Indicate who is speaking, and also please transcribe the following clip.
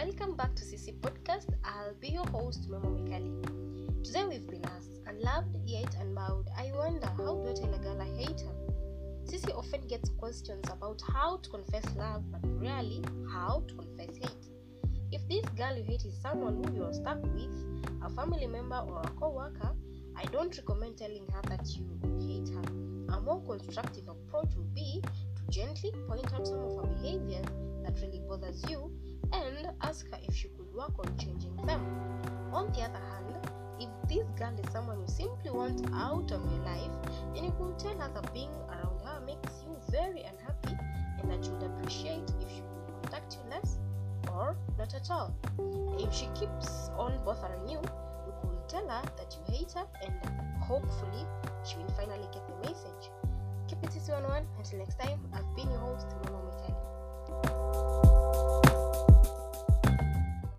Speaker 1: CC podcast. I'll be your host, Memo Mikali. Today we've been asked, unloved yet unbowed. I wonder, how do I tell a girl I hate her? CC often gets questions about how to confess love, but rarely how to confess hate. If this girl you hate is someone who you're stuck with, a family member or a co-worker, I don't recommend telling her that you hate her. A more constructive approach would be to gently point out some of her behaviors that really bothers you and ask her if she could work on changing them. On the other hand, if this girl is someone you simply want out of your life, then you could tell her that being around her makes you very unhappy and that you would appreciate if she could contact you less or not at all. If she keeps on bothering you, you could tell her that you hate her and hopefully she will finally get the message. Keep it CC101. Until next time, I've been your host,